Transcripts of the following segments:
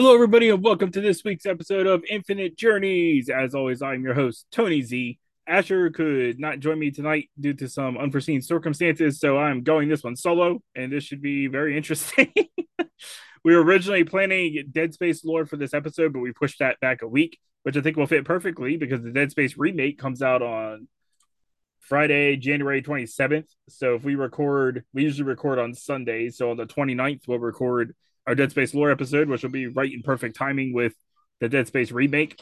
Hello, everybody, and welcome to this week's episode of Infinite Journeys. As always, I'm your host, Tony Z. Asher could not join me tonight due to some unforeseen circumstances, so I'm going this one solo, and this should be very interesting. we were originally planning Dead Space lore for this episode, but we pushed that back a week, which I think will fit perfectly because the Dead Space remake comes out on Friday, January 27th. So if we record, we usually record on Sunday. So on the 29th, we'll record our Dead Space lore episode, which will be right in perfect timing with the Dead Space remake.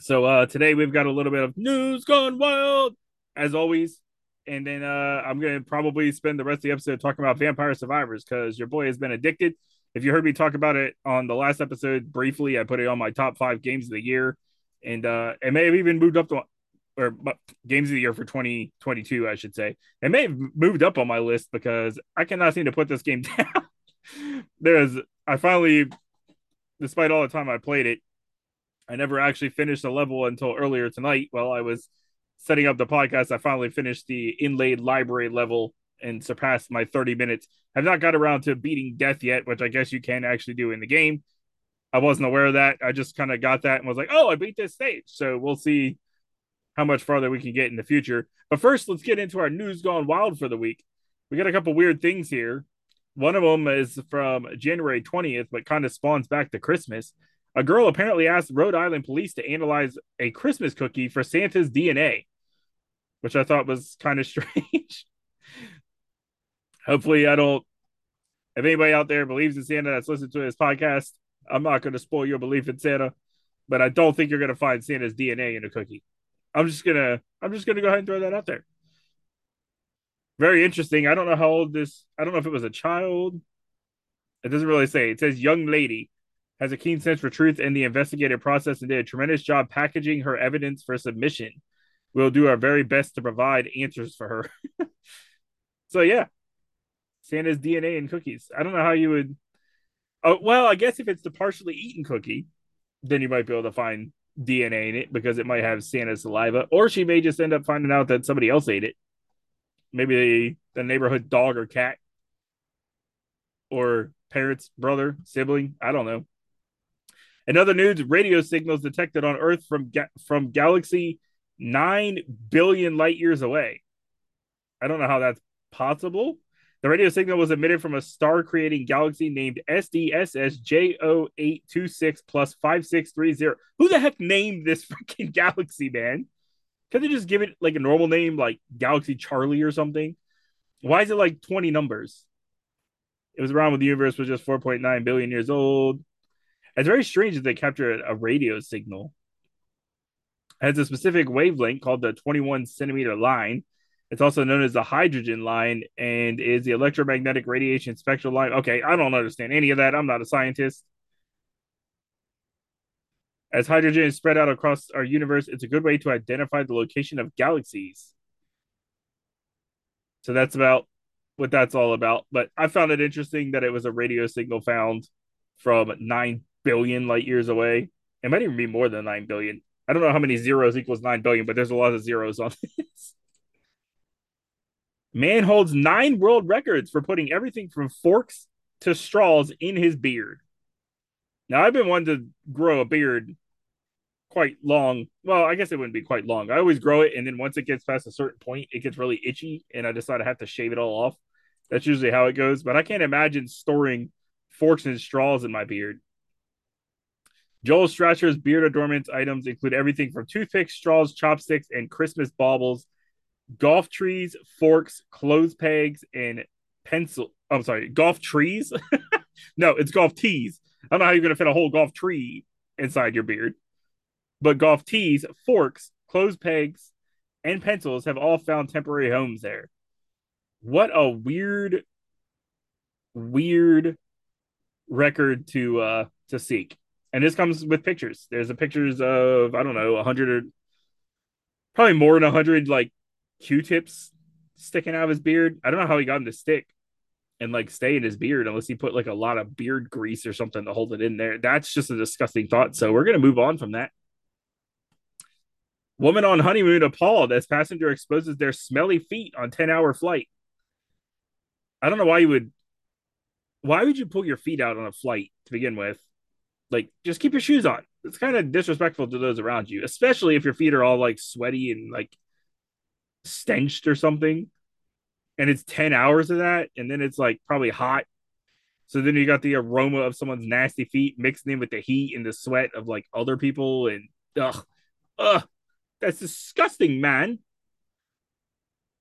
So uh today we've got a little bit of news gone wild, as always. And then uh I'm gonna probably spend the rest of the episode talking about Vampire Survivors because your boy has been addicted. If you heard me talk about it on the last episode briefly, I put it on my top five games of the year. And uh it may have even moved up to or games of the year for 2022, I should say. It may have moved up on my list because I cannot seem to put this game down there's I finally, despite all the time I played it, I never actually finished the level until earlier tonight while I was setting up the podcast. I finally finished the inlaid library level and surpassed my 30 minutes. Have not got around to beating death yet, which I guess you can actually do in the game. I wasn't aware of that. I just kind of got that and was like, oh, I beat this stage. So we'll see how much farther we can get in the future. But first, let's get into our news gone wild for the week. We got a couple weird things here. One of them is from January 20th, but kind of spawns back to Christmas. A girl apparently asked Rhode Island police to analyze a Christmas cookie for Santa's DNA, which I thought was kind of strange. Hopefully, I don't. If anybody out there believes in Santa that's listened to this podcast, I'm not going to spoil your belief in Santa, but I don't think you're going to find Santa's DNA in a cookie. I'm just gonna I'm just gonna go ahead and throw that out there very interesting. I don't know how old this. I don't know if it was a child. It doesn't really say. It says young lady has a keen sense for truth in the investigative process and did a tremendous job packaging her evidence for submission. We'll do our very best to provide answers for her. so yeah, Santa's DNA and cookies. I don't know how you would. Oh well, I guess if it's the partially eaten cookie, then you might be able to find DNA in it because it might have Santa's saliva, or she may just end up finding out that somebody else ate it maybe the, the neighborhood dog or cat or parents, brother, sibling. I don't know. In other news, radio signals detected on Earth from ga- from galaxy nine billion light years away. I don't know how that's possible. The radio signal was emitted from a star-creating galaxy named SDSS J0826 plus 5630. Who the heck named this freaking galaxy, man? Could they just give it like a normal name, like Galaxy Charlie or something? Why is it like 20 numbers? It was around when the universe was just 4.9 billion years old. It's very strange that they capture a radio signal. It has a specific wavelength called the 21 centimeter line. It's also known as the hydrogen line and is the electromagnetic radiation spectral line. Okay, I don't understand any of that. I'm not a scientist. As hydrogen is spread out across our universe, it's a good way to identify the location of galaxies. So that's about what that's all about. But I found it interesting that it was a radio signal found from 9 billion light years away. It might even be more than 9 billion. I don't know how many zeros equals 9 billion, but there's a lot of zeros on this. Man holds nine world records for putting everything from forks to straws in his beard. Now, I've been wanting to grow a beard quite long. Well, I guess it wouldn't be quite long. I always grow it, and then once it gets past a certain point, it gets really itchy, and I decide I have to shave it all off. That's usually how it goes. But I can't imagine storing forks and straws in my beard. Joel Strasser's beard adornment items include everything from toothpicks, straws, chopsticks, and Christmas baubles, golf trees, forks, clothes pegs, and pencil. I'm sorry, golf trees. no, it's golf tees. I don't know how you're going to fit a whole golf tree inside your beard but golf tees, forks, clothes pegs, and pencils have all found temporary homes there. What a weird, weird record to uh to seek. And this comes with pictures. There's a pictures of I don't know, a hundred or probably more than a hundred like Q-tips sticking out of his beard. I don't know how he got them to stick and like stay in his beard unless he put like a lot of beard grease or something to hold it in there. That's just a disgusting thought. So we're gonna move on from that. Woman on honeymoon appalled as passenger exposes their smelly feet on 10 hour flight. I don't know why you would. Why would you pull your feet out on a flight to begin with? like just keep your shoes on. It's kind of disrespectful to those around you, especially if your feet are all like sweaty and like stenched or something. And it's 10 hours of that. And then it's like probably hot. So then you got the aroma of someone's nasty feet mixed in with the heat and the sweat of like other people. And ugh, ugh, that's disgusting, man.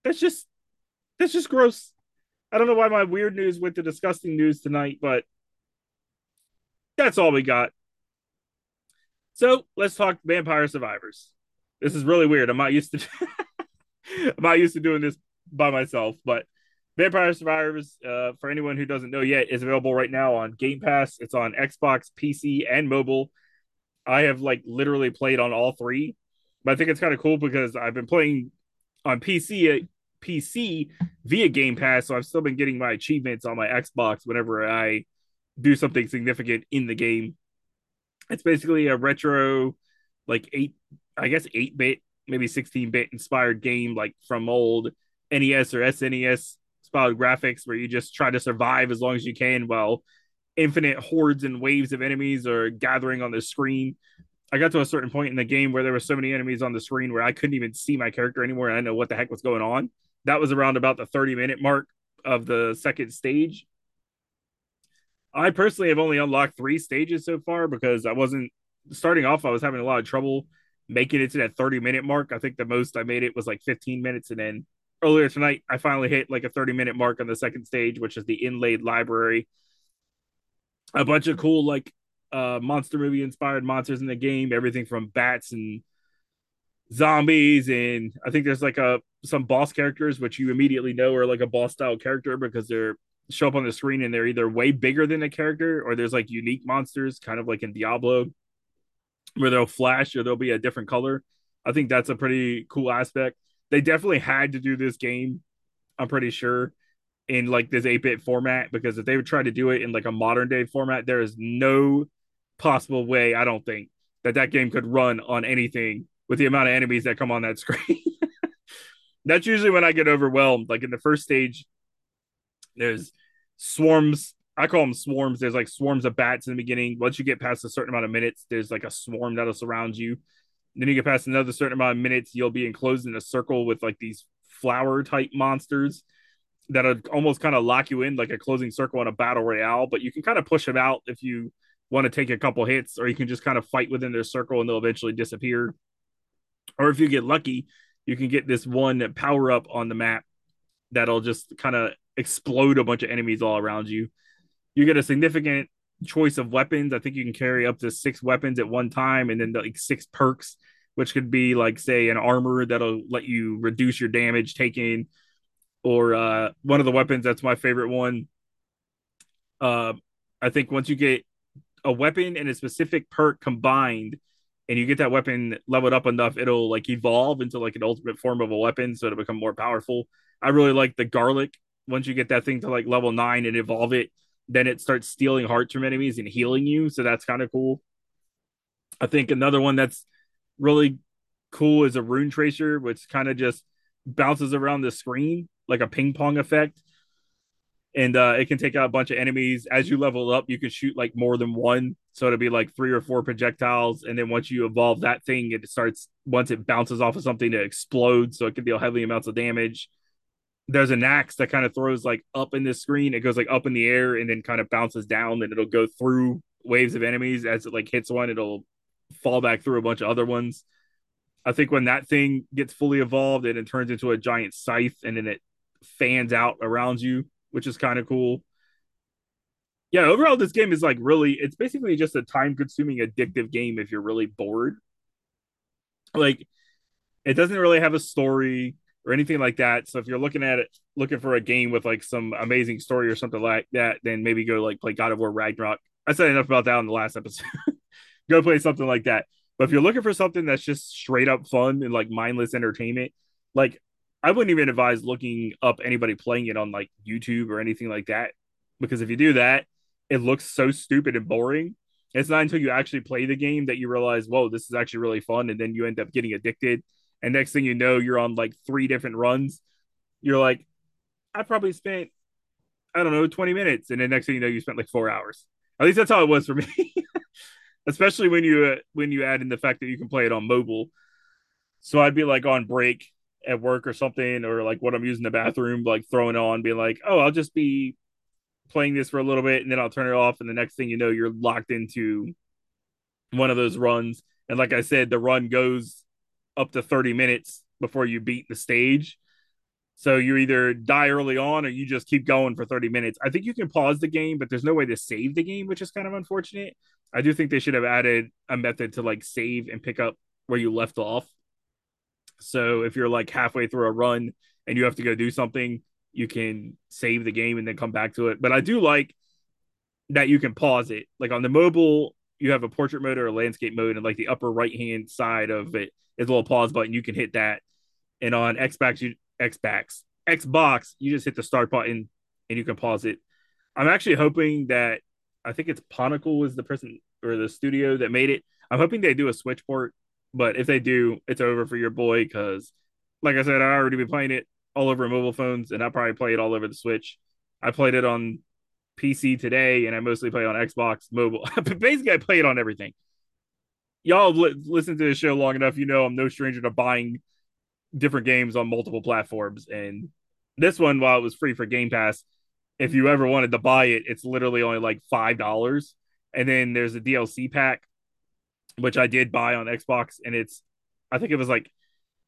That's just, that's just gross. I don't know why my weird news went to disgusting news tonight, but that's all we got. So let's talk Vampire Survivors. This is really weird. I'm not used to I'm not used to doing this by myself, but Vampire Survivors, uh, for anyone who doesn't know yet, is available right now on Game Pass. It's on Xbox, PC, and mobile. I have like literally played on all three, but I think it's kind of cool because I've been playing on PC uh, PC via Game Pass, so I've still been getting my achievements on my Xbox whenever I do something significant in the game. It's basically a retro, like eight, I guess eight bit, maybe sixteen bit inspired game, like from old NES or SNES style graphics, where you just try to survive as long as you can while infinite hordes and waves of enemies are gathering on the screen. I got to a certain point in the game where there were so many enemies on the screen where I couldn't even see my character anymore. And I know what the heck was going on. That was around about the 30 minute mark of the second stage. I personally have only unlocked three stages so far because I wasn't starting off. I was having a lot of trouble making it to that 30 minute mark. I think the most I made it was like 15 minutes. And then earlier tonight, I finally hit like a 30 minute mark on the second stage, which is the inlaid library. A bunch of cool, like, uh, monster movie inspired monsters in the game, everything from bats and zombies. And I think there's like a some boss characters, which you immediately know are like a boss style character because they're show up on the screen and they're either way bigger than the character or there's like unique monsters, kind of like in Diablo, where they'll flash or they'll be a different color. I think that's a pretty cool aspect. They definitely had to do this game, I'm pretty sure, in like this 8 bit format because if they would try to do it in like a modern day format, there is no possible way, I don't think, that that game could run on anything with the amount of enemies that come on that screen. that's usually when I get overwhelmed. Like in the first stage, there's swarms. I call them swarms. There's like swarms of bats in the beginning. Once you get past a certain amount of minutes, there's like a swarm that'll surround you. Then you get past another certain amount of minutes, you'll be enclosed in a circle with like these flower type monsters that'll almost kind of lock you in like a closing circle in a battle royale. But you can kind of push them out if you want to take a couple hits, or you can just kind of fight within their circle and they'll eventually disappear. Or if you get lucky, you can get this one power up on the map that'll just kind of explode a bunch of enemies all around you. You get a significant choice of weapons. I think you can carry up to six weapons at one time, and then like six perks, which could be like say an armor that'll let you reduce your damage taken, or uh, one of the weapons that's my favorite one. Uh, I think once you get a weapon and a specific perk combined, and you get that weapon leveled up enough, it'll like evolve into like an ultimate form of a weapon, so it'll become more powerful. I really like the garlic once you get that thing to like level nine and evolve it, then it starts stealing hearts from enemies and healing you. So that's kind of cool. I think another one that's really cool is a rune tracer, which kind of just bounces around the screen like a ping pong effect. And uh, it can take out a bunch of enemies. As you level up, you can shoot like more than one. So it'll be like three or four projectiles. And then once you evolve that thing, it starts, once it bounces off of something, it explodes, So it can deal heavy amounts of damage there's an axe that kind of throws like up in the screen. It goes like up in the air and then kind of bounces down, and it'll go through waves of enemies as it like hits one. It'll fall back through a bunch of other ones. I think when that thing gets fully evolved, and it turns into a giant scythe, and then it fans out around you, which is kind of cool. Yeah, overall, this game is like really, it's basically just a time consuming, addictive game if you're really bored. Like, it doesn't really have a story or anything like that. So if you're looking at it, looking for a game with like some amazing story or something like that, then maybe go like play God of War Ragnarok. I said enough about that in the last episode. go play something like that. But if you're looking for something that's just straight up fun and like mindless entertainment, like I wouldn't even advise looking up anybody playing it on like YouTube or anything like that. Because if you do that, it looks so stupid and boring. It's not until you actually play the game that you realize, whoa, this is actually really fun. And then you end up getting addicted and next thing you know, you're on like three different runs. You're like, I probably spent, I don't know, 20 minutes. And then next thing you know, you spent like four hours. At least that's how it was for me. especially when you uh, when you add in the fact that you can play it on mobile. So I'd be like on break at work or something, or like what I'm using the bathroom, like throwing on, being like, "Oh, I'll just be playing this for a little bit, and then I'll turn it off." And the next thing you know, you're locked into one of those runs. And like I said, the run goes up to 30 minutes before you beat the stage. So you either die early on or you just keep going for 30 minutes. I think you can pause the game, but there's no way to save the game, which is kind of unfortunate. I do think they should have added a method to like save and pick up where you left off. So if you're like halfway through a run and you have to go do something, you can save the game and then come back to it. But I do like that you can pause it. Like on the mobile, you have a portrait mode or a landscape mode, and like the upper right hand side of it is a little pause button. You can hit that. And on Xbox, you Xbox, Xbox, you just hit the start button and you can pause it. I'm actually hoping that I think it's Ponicle is the person or the studio that made it. I'm hoping they do a Switch port, but if they do, it's over for your boy because, like I said, I already been playing it all over mobile phones, and I probably play it all over the Switch. I played it on PC today, and I mostly play on Xbox mobile. Basically, I play it on everything. Y'all li- listen to the show long enough, you know I'm no stranger to buying different games on multiple platforms. And this one, while it was free for Game Pass, if you ever wanted to buy it, it's literally only like five dollars. And then there's a DLC pack, which I did buy on Xbox, and it's I think it was like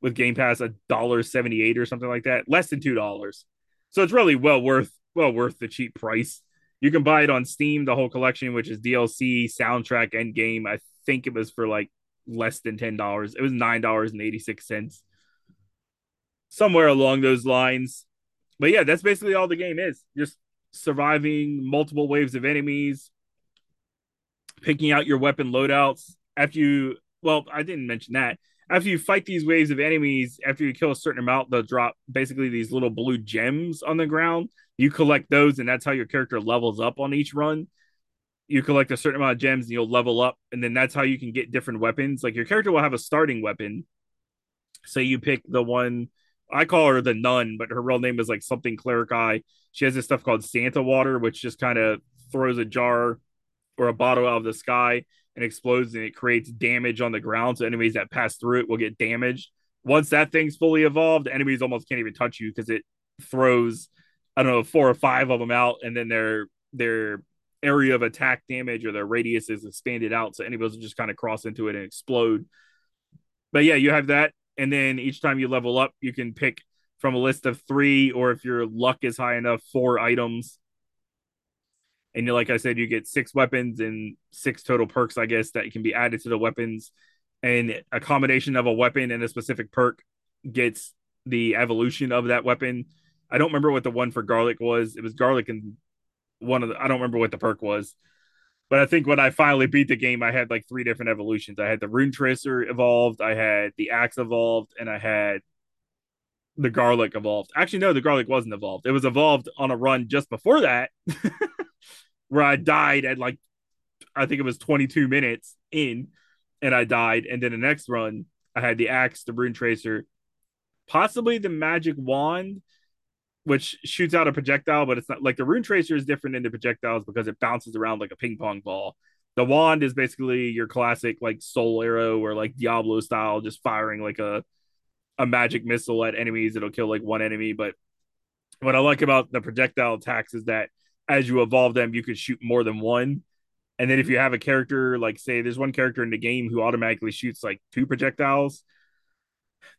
with Game Pass a dollar seventy eight or something like that, less than two dollars. So it's really well worth well worth the cheap price. You can buy it on Steam, the whole collection, which is DLC, soundtrack, and game. I think it was for like less than ten dollars. It was nine dollars and eighty six cents, somewhere along those lines. But yeah, that's basically all the game is. Just surviving multiple waves of enemies, picking out your weapon loadouts after you. Well, I didn't mention that. After you fight these waves of enemies, after you kill a certain amount, they'll drop basically these little blue gems on the ground. You collect those, and that's how your character levels up on each run. You collect a certain amount of gems, and you'll level up, and then that's how you can get different weapons. Like your character will have a starting weapon. Say you pick the one I call her the nun, but her real name is like something clerici. She has this stuff called Santa water, which just kind of throws a jar or a bottle out of the sky and explodes and it creates damage on the ground. So enemies that pass through it will get damaged. Once that thing's fully evolved, enemies almost can't even touch you because it throws, I don't know, four or five of them out, and then their their area of attack damage or their radius is expanded out. So enemies will just kind of cross into it and explode. But yeah, you have that and then each time you level up, you can pick from a list of three, or if your luck is high enough, four items. And like I said, you get six weapons and six total perks, I guess, that can be added to the weapons. And a combination of a weapon and a specific perk gets the evolution of that weapon. I don't remember what the one for garlic was. It was garlic and one of the I don't remember what the perk was. But I think when I finally beat the game, I had like three different evolutions. I had the Rune Tracer evolved, I had the Axe evolved, and I had the Garlic evolved. Actually, no, the Garlic wasn't evolved. It was evolved on a run just before that, where I died at like, I think it was 22 minutes in, and I died. And then the next run, I had the Axe, the Rune Tracer, possibly the Magic Wand, which shoots out a projectile, but it's not like the rune tracer is different in the projectiles because it bounces around like a ping pong ball. The wand is basically your classic like soul arrow or like Diablo style, just firing like a a magic missile at enemies. It'll kill like one enemy. But what I like about the projectile attacks is that as you evolve them, you can shoot more than one. And then if you have a character, like say there's one character in the game who automatically shoots like two projectiles,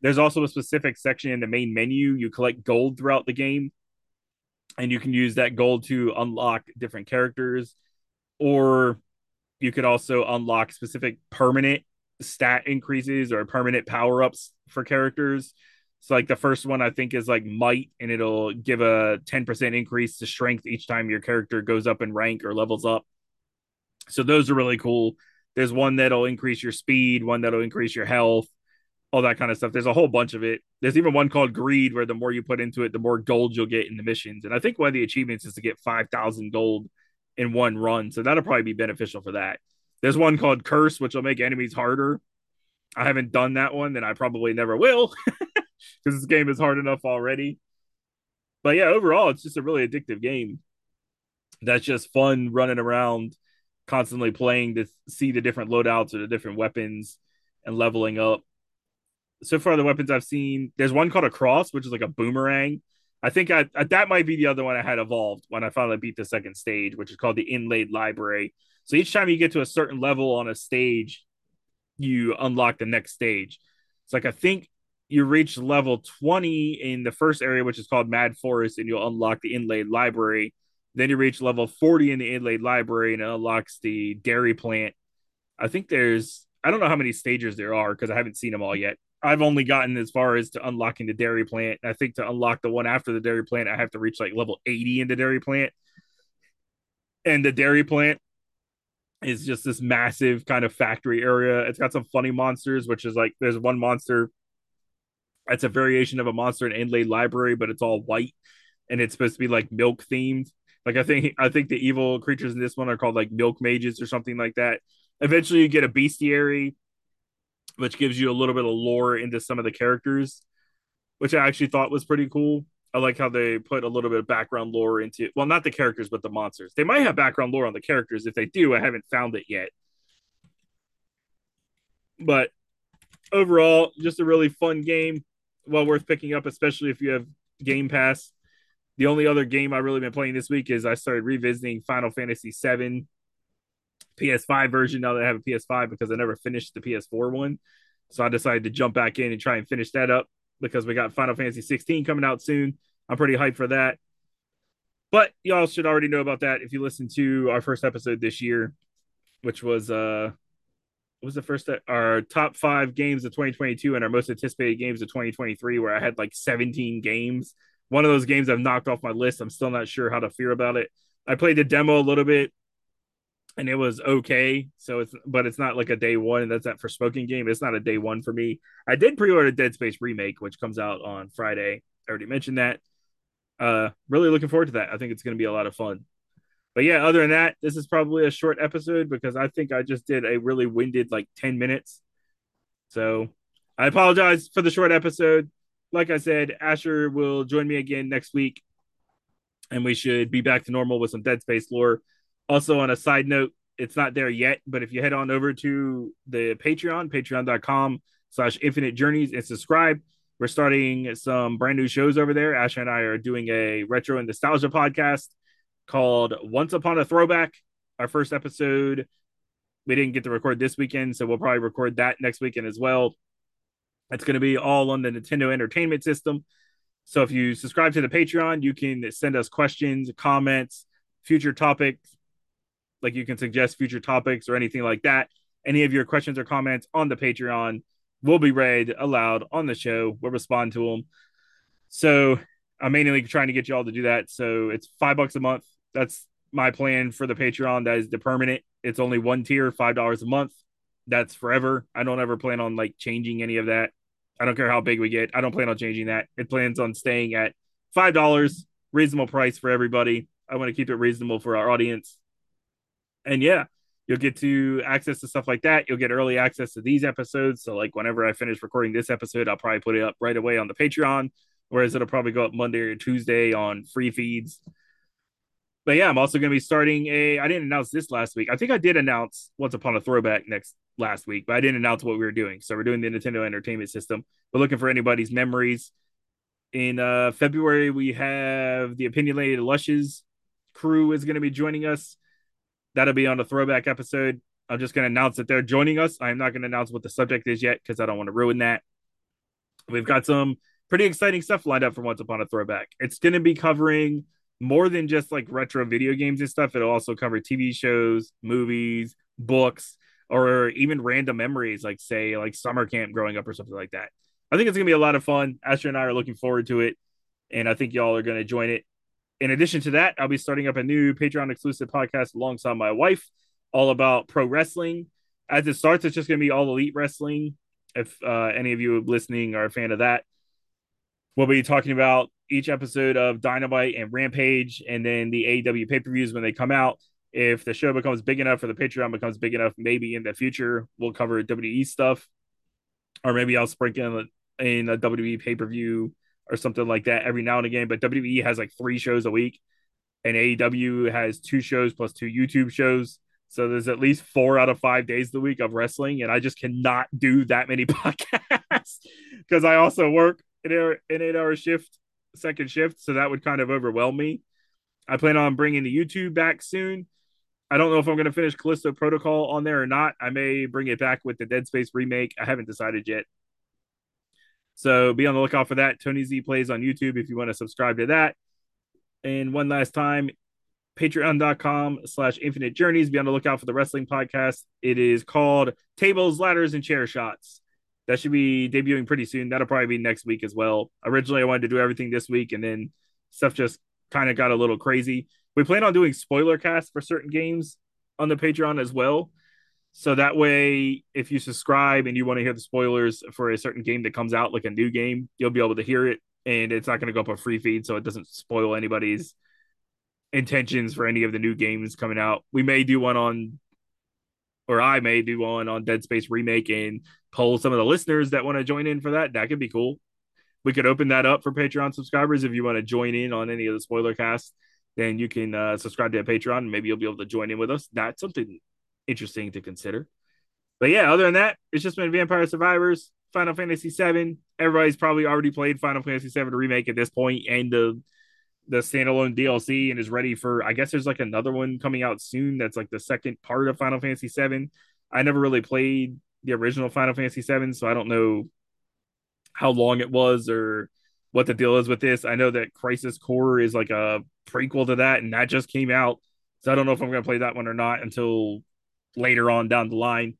there's also a specific section in the main menu. You collect gold throughout the game, and you can use that gold to unlock different characters, or you could also unlock specific permanent stat increases or permanent power ups for characters. So, like the first one, I think is like might, and it'll give a 10% increase to strength each time your character goes up in rank or levels up. So, those are really cool. There's one that'll increase your speed, one that'll increase your health, all that kind of stuff. There's a whole bunch of it. There's even one called Greed, where the more you put into it, the more gold you'll get in the missions. And I think one of the achievements is to get 5,000 gold in one run. So that'll probably be beneficial for that. There's one called Curse, which will make enemies harder. I haven't done that one, and I probably never will because this game is hard enough already. But yeah, overall, it's just a really addictive game. That's just fun running around constantly playing to see the different loadouts or the different weapons and leveling up. So far, the weapons I've seen, there's one called a cross, which is like a boomerang. I think I, that might be the other one I had evolved when I finally beat the second stage, which is called the Inlaid Library. So each time you get to a certain level on a stage, you unlock the next stage. It's like I think you reach level 20 in the first area, which is called Mad Forest, and you'll unlock the Inlaid Library. Then you reach level 40 in the Inlaid Library, and it unlocks the Dairy Plant. I think there's, I don't know how many stages there are because I haven't seen them all yet. I've only gotten as far as to unlocking the Dairy Plant. I think to unlock the one after the Dairy Plant, I have to reach like level 80 in the Dairy Plant. And the Dairy Plant is just this massive kind of factory area. It's got some funny monsters, which is like there's one monster that's a variation of a monster in Inlaid Library, but it's all white and it's supposed to be like milk themed. Like I think I think the evil creatures in this one are called like milk mages or something like that. Eventually you get a bestiary, which gives you a little bit of lore into some of the characters, which I actually thought was pretty cool. I like how they put a little bit of background lore into well, not the characters, but the monsters. They might have background lore on the characters. If they do, I haven't found it yet. But overall, just a really fun game. Well worth picking up, especially if you have Game Pass. The only other game I've really been playing this week is I started revisiting Final Fantasy VII PS5 version now that I have a PS5 because I never finished the PS4 one. So I decided to jump back in and try and finish that up because we got Final Fantasy 16 coming out soon. I'm pretty hyped for that. But y'all should already know about that if you listen to our first episode this year, which was uh was the first our top five games of 2022 and our most anticipated games of 2023, where I had like 17 games. One of those games I've knocked off my list. I'm still not sure how to feel about it. I played the demo a little bit and it was okay. So it's but it's not like a day one. And that's that for smoking game. It's not a day one for me. I did pre-order Dead Space remake, which comes out on Friday. I already mentioned that. Uh, really looking forward to that. I think it's going to be a lot of fun. But yeah, other than that, this is probably a short episode because I think I just did a really winded like 10 minutes. So I apologize for the short episode. Like I said, Asher will join me again next week and we should be back to normal with some Dead Space lore. Also, on a side note, it's not there yet, but if you head on over to the Patreon, patreon.com slash infinite journeys and subscribe, we're starting some brand new shows over there. Asher and I are doing a retro and nostalgia podcast called Once Upon a Throwback. Our first episode, we didn't get to record this weekend, so we'll probably record that next weekend as well. It's going to be all on the Nintendo Entertainment System. So if you subscribe to the Patreon, you can send us questions, comments, future topics. Like you can suggest future topics or anything like that. Any of your questions or comments on the Patreon will be read aloud on the show. We'll respond to them. So I'm mainly trying to get you all to do that. So it's five bucks a month. That's my plan for the Patreon. That is the permanent. It's only one tier, five dollars a month. That's forever. I don't ever plan on like changing any of that. I don't care how big we get. I don't plan on changing that. It plans on staying at five dollars, reasonable price for everybody. I want to keep it reasonable for our audience. And yeah, you'll get to access to stuff like that. You'll get early access to these episodes. So like whenever I finish recording this episode, I'll probably put it up right away on the Patreon, whereas it'll probably go up Monday or Tuesday on free feeds. But yeah, I'm also going to be starting a. I didn't announce this last week. I think I did announce Once Upon a Throwback next last week, but I didn't announce what we were doing. So we're doing the Nintendo Entertainment System. We're looking for anybody's memories. In uh, February, we have the Opinionated Lushes crew is going to be joining us. That'll be on the throwback episode. I'm just going to announce that they're joining us. I'm not going to announce what the subject is yet because I don't want to ruin that. We've got some pretty exciting stuff lined up for Once Upon a Throwback. It's going to be covering more than just like retro video games and stuff. It'll also cover TV shows, movies, books, or even random memories, like say like summer camp growing up or something like that. I think it's gonna be a lot of fun. Asher and I are looking forward to it, and I think y'all are gonna join it. In addition to that, I'll be starting up a new Patreon exclusive podcast alongside my wife, all about pro wrestling. As it starts, it's just gonna be all elite wrestling. If uh, any of you listening are a fan of that, we'll be talking about each episode of Dynamite and Rampage, and then the AEW pay per views when they come out. If the show becomes big enough, or the Patreon becomes big enough, maybe in the future we'll cover WWE stuff, or maybe I'll sprinkle in a WWE pay per view or something like that every now and again. But WWE has like three shows a week, and AEW has two shows plus two YouTube shows. So there's at least four out of five days of the week of wrestling, and I just cannot do that many podcasts because I also work an, an eight hour shift, second shift. So that would kind of overwhelm me. I plan on bringing the YouTube back soon. I don't know if I'm going to finish Callisto Protocol on there or not. I may bring it back with the Dead Space remake. I haven't decided yet. So be on the lookout for that. Tony Z plays on YouTube if you want to subscribe to that. And one last time, patreon.com slash infinite journeys. Be on the lookout for the wrestling podcast. It is called Tables, Ladders, and Chair Shots. That should be debuting pretty soon. That'll probably be next week as well. Originally, I wanted to do everything this week, and then stuff just kind of got a little crazy. We plan on doing spoiler casts for certain games on the Patreon as well. So that way, if you subscribe and you want to hear the spoilers for a certain game that comes out, like a new game, you'll be able to hear it. And it's not going to go up a free feed, so it doesn't spoil anybody's intentions for any of the new games coming out. We may do one on, or I may do one on Dead Space Remake and poll some of the listeners that want to join in for that. That could be cool. We could open that up for Patreon subscribers if you want to join in on any of the spoiler casts. Then you can uh, subscribe to Patreon, and maybe you'll be able to join in with us. That's something interesting to consider. But yeah, other than that, it's just been Vampire Survivors, Final Fantasy VII. Everybody's probably already played Final Fantasy VII remake at this point, and the the standalone DLC, and is ready for. I guess there's like another one coming out soon. That's like the second part of Final Fantasy VII. I never really played the original Final Fantasy VII, so I don't know how long it was or what the deal is with this. I know that Crisis Core is like a prequel to that, and that just came out. So I don't know if I'm going to play that one or not until later on down the line.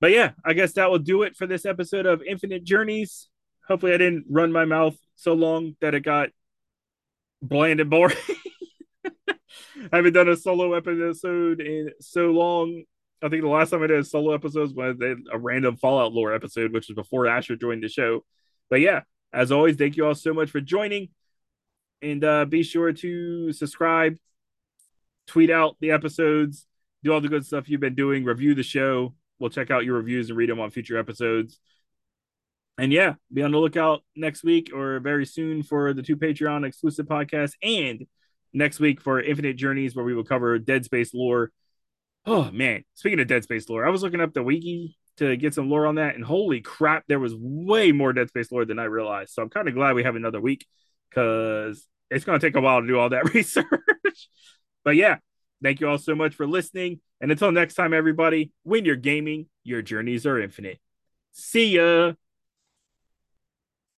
But yeah, I guess that will do it for this episode of Infinite Journeys. Hopefully, I didn't run my mouth so long that it got bland and boring. I haven't done a solo episode in so long. I think the last time I did a solo episode was a random Fallout lore episode, which was before Asher joined the show. But yeah, as always, thank you all so much for joining. And uh, be sure to subscribe, tweet out the episodes, do all the good stuff you've been doing, review the show. We'll check out your reviews and read them on future episodes. And yeah, be on the lookout next week or very soon for the two Patreon exclusive podcasts and next week for Infinite Journeys, where we will cover Dead Space lore. Oh man, speaking of Dead Space lore, I was looking up the wiki to get some lore on that, and holy crap, there was way more Dead Space lore than I realized. So I'm kind of glad we have another week because it's going to take a while to do all that research. but yeah, Thank you all so much for listening. And until next time, everybody, when you're gaming, your journeys are infinite. See ya.